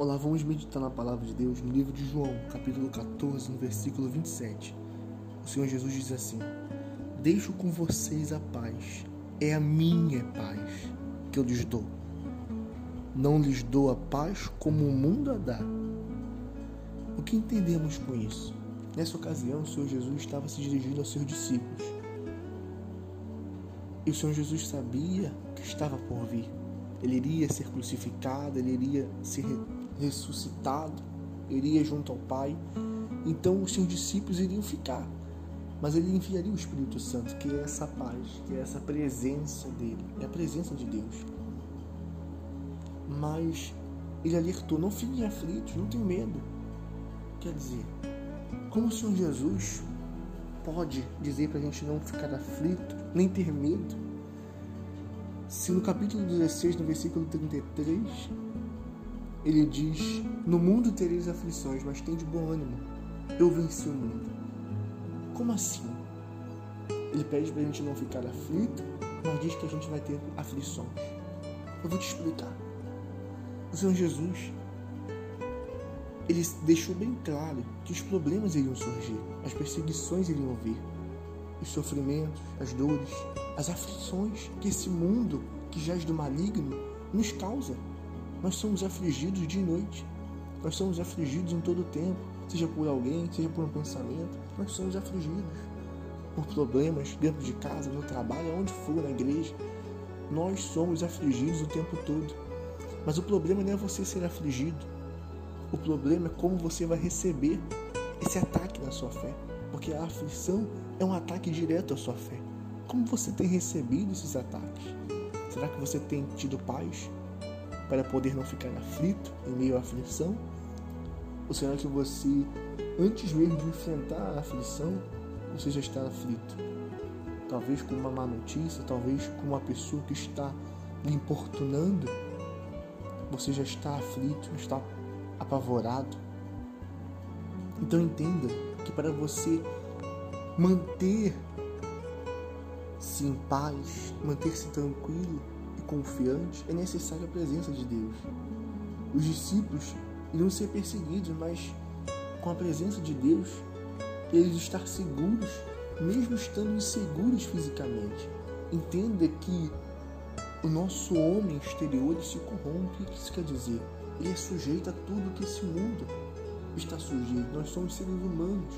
Olá, vamos meditar na palavra de Deus no livro de João, capítulo 14, no versículo 27. O Senhor Jesus diz assim: Deixo com vocês a paz, é a minha paz que eu lhes dou. Não lhes dou a paz como o mundo a dá. O que entendemos com isso? Nessa ocasião, o Senhor Jesus estava se dirigindo aos seus discípulos. E o Senhor Jesus sabia que estava por vir. Ele iria ser crucificado, ele iria ser ressuscitado, iria junto ao Pai. Então os seus discípulos iriam ficar. Mas ele enviaria o Espírito Santo, que é essa paz, que é essa presença dele, é a presença de Deus. Mas ele alertou: não fiquem aflitos, não tenham medo. Quer dizer, como o Senhor Jesus pode dizer para a gente não ficar aflito, nem ter medo? Se no capítulo 16, no versículo 33, ele diz: No mundo tereis aflições, mas tem de bom ânimo. Eu venci o mundo. Como assim? Ele pede para a gente não ficar aflito, mas diz que a gente vai ter aflições. Eu vou te explicar. O Senhor Jesus, ele deixou bem claro que os problemas iriam surgir, as perseguições iriam vir, os sofrimentos, as dores, as aflições que esse mundo que jaz do maligno nos causa. Nós somos afligidos de noite. Nós somos afligidos em todo o tempo, seja por alguém, seja por um pensamento. Nós somos afligidos por problemas dentro de casa, no trabalho, aonde for, na igreja. Nós somos afligidos o tempo todo. Mas o problema não é você ser afligido. O problema é como você vai receber esse ataque na sua fé. Porque a aflição é um ataque direto à sua fé. Como você tem recebido esses ataques? Será que você tem tido paz? Para poder não ficar aflito em meio à aflição? Ou será que você, antes mesmo de enfrentar a aflição, você já está aflito? Talvez com uma má notícia, talvez com uma pessoa que está lhe importunando, você já está aflito, está apavorado. Então entenda que para você manter-se em paz, manter-se tranquilo, confiante, é necessária a presença de Deus. Os discípulos iriam ser perseguidos, mas com a presença de Deus, eles estar seguros, mesmo estando inseguros fisicamente. Entenda que o nosso homem exterior se corrompe. O que isso quer dizer? Ele é sujeito a tudo que esse mundo está sujeito. Nós somos seres humanos.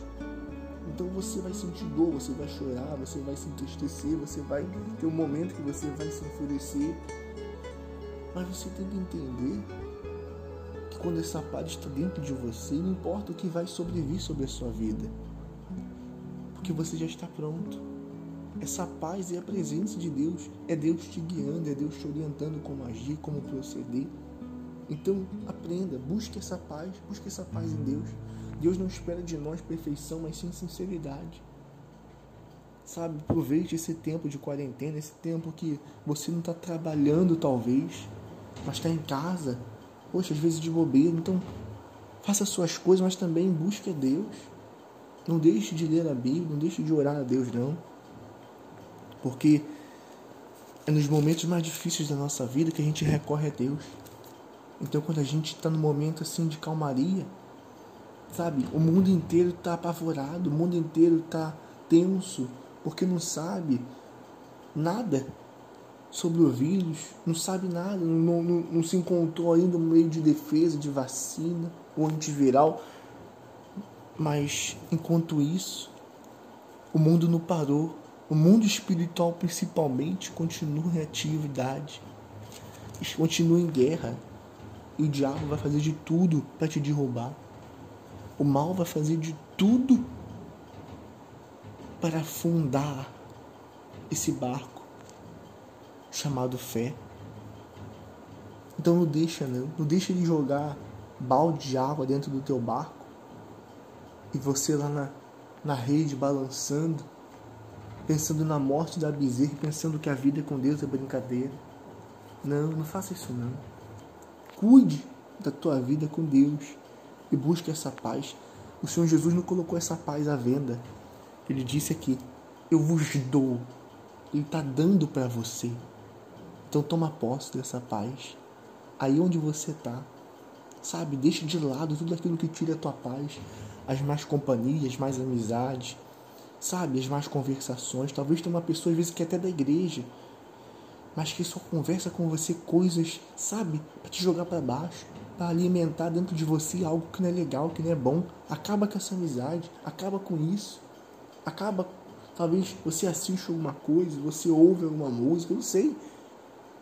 Então você vai sentir dor, você vai chorar, você vai se entristecer, você vai ter um momento que você vai se enfurecer. Mas você tem que entender que quando essa paz está dentro de você, não importa o que vai sobreviver sobre a sua vida. Porque você já está pronto. Essa paz é a presença de Deus, é Deus te guiando, é Deus te orientando como agir, como proceder. Então aprenda, busque essa paz, busque essa paz em Deus. Deus não espera de nós perfeição, mas sim sinceridade. Sabe, aproveite esse tempo de quarentena, esse tempo que você não está trabalhando talvez, mas está em casa. Poxa, às vezes de bobeira. Então, faça suas coisas, mas também busque a Deus. Não deixe de ler a Bíblia, não deixe de orar a Deus, não. Porque é nos momentos mais difíceis da nossa vida que a gente recorre a Deus. Então, quando a gente está num momento assim de calmaria, Sabe, o mundo inteiro está apavorado, o mundo inteiro está tenso, porque não sabe nada sobre o vírus, não sabe nada, não, não, não se encontrou ainda um meio de defesa, de vacina ou antiviral. Mas enquanto isso, o mundo não parou. O mundo espiritual, principalmente, continua em atividade, continua em guerra. E o diabo vai fazer de tudo para te derrubar. O mal vai fazer de tudo para afundar esse barco chamado fé. Então não deixa não, não deixa ele jogar balde de água dentro do teu barco e você lá na, na rede balançando, pensando na morte da bezerra, pensando que a vida com Deus é brincadeira. Não, não faça isso não. Cuide da tua vida com Deus e busque essa paz. O Senhor Jesus não colocou essa paz à venda. Ele disse aqui: Eu vos dou. Ele está dando para você. Então toma posse dessa paz. Aí onde você está, Sabe? Deixa de lado tudo aquilo que tira a tua paz, as más companhias, mais amizades, sabe? As más conversações. Talvez tenha uma pessoa, às vezes, que é até da igreja, mas que só conversa com você coisas, sabe? Para te jogar para baixo, para alimentar dentro de você algo que não é legal, que não é bom. Acaba com essa amizade, acaba com isso. Acaba. Talvez você assiste alguma coisa, você ouve alguma música, não sei.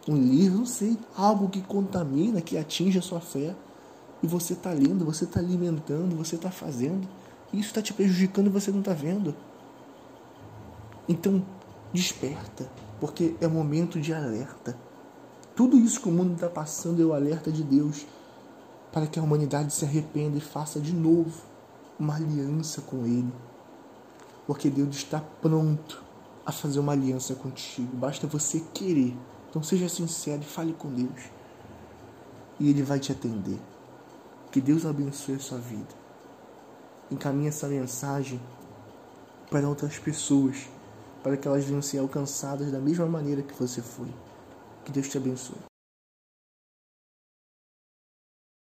Um livro, não sei. Algo que contamina, que atinge a sua fé e você está lendo, você está alimentando, você está fazendo. Isso está te prejudicando e você não está vendo. Então, desperta, porque é momento de alerta. Tudo isso que o mundo está passando é o alerta de Deus para que a humanidade se arrependa e faça de novo uma aliança com Ele. Porque Deus está pronto a fazer uma aliança contigo. Basta você querer. Então seja sincero e fale com Deus. E Ele vai te atender. Que Deus abençoe a sua vida. Encaminhe essa mensagem para outras pessoas, para que elas venham ser alcançadas da mesma maneira que você foi. Que Deus te abençoe.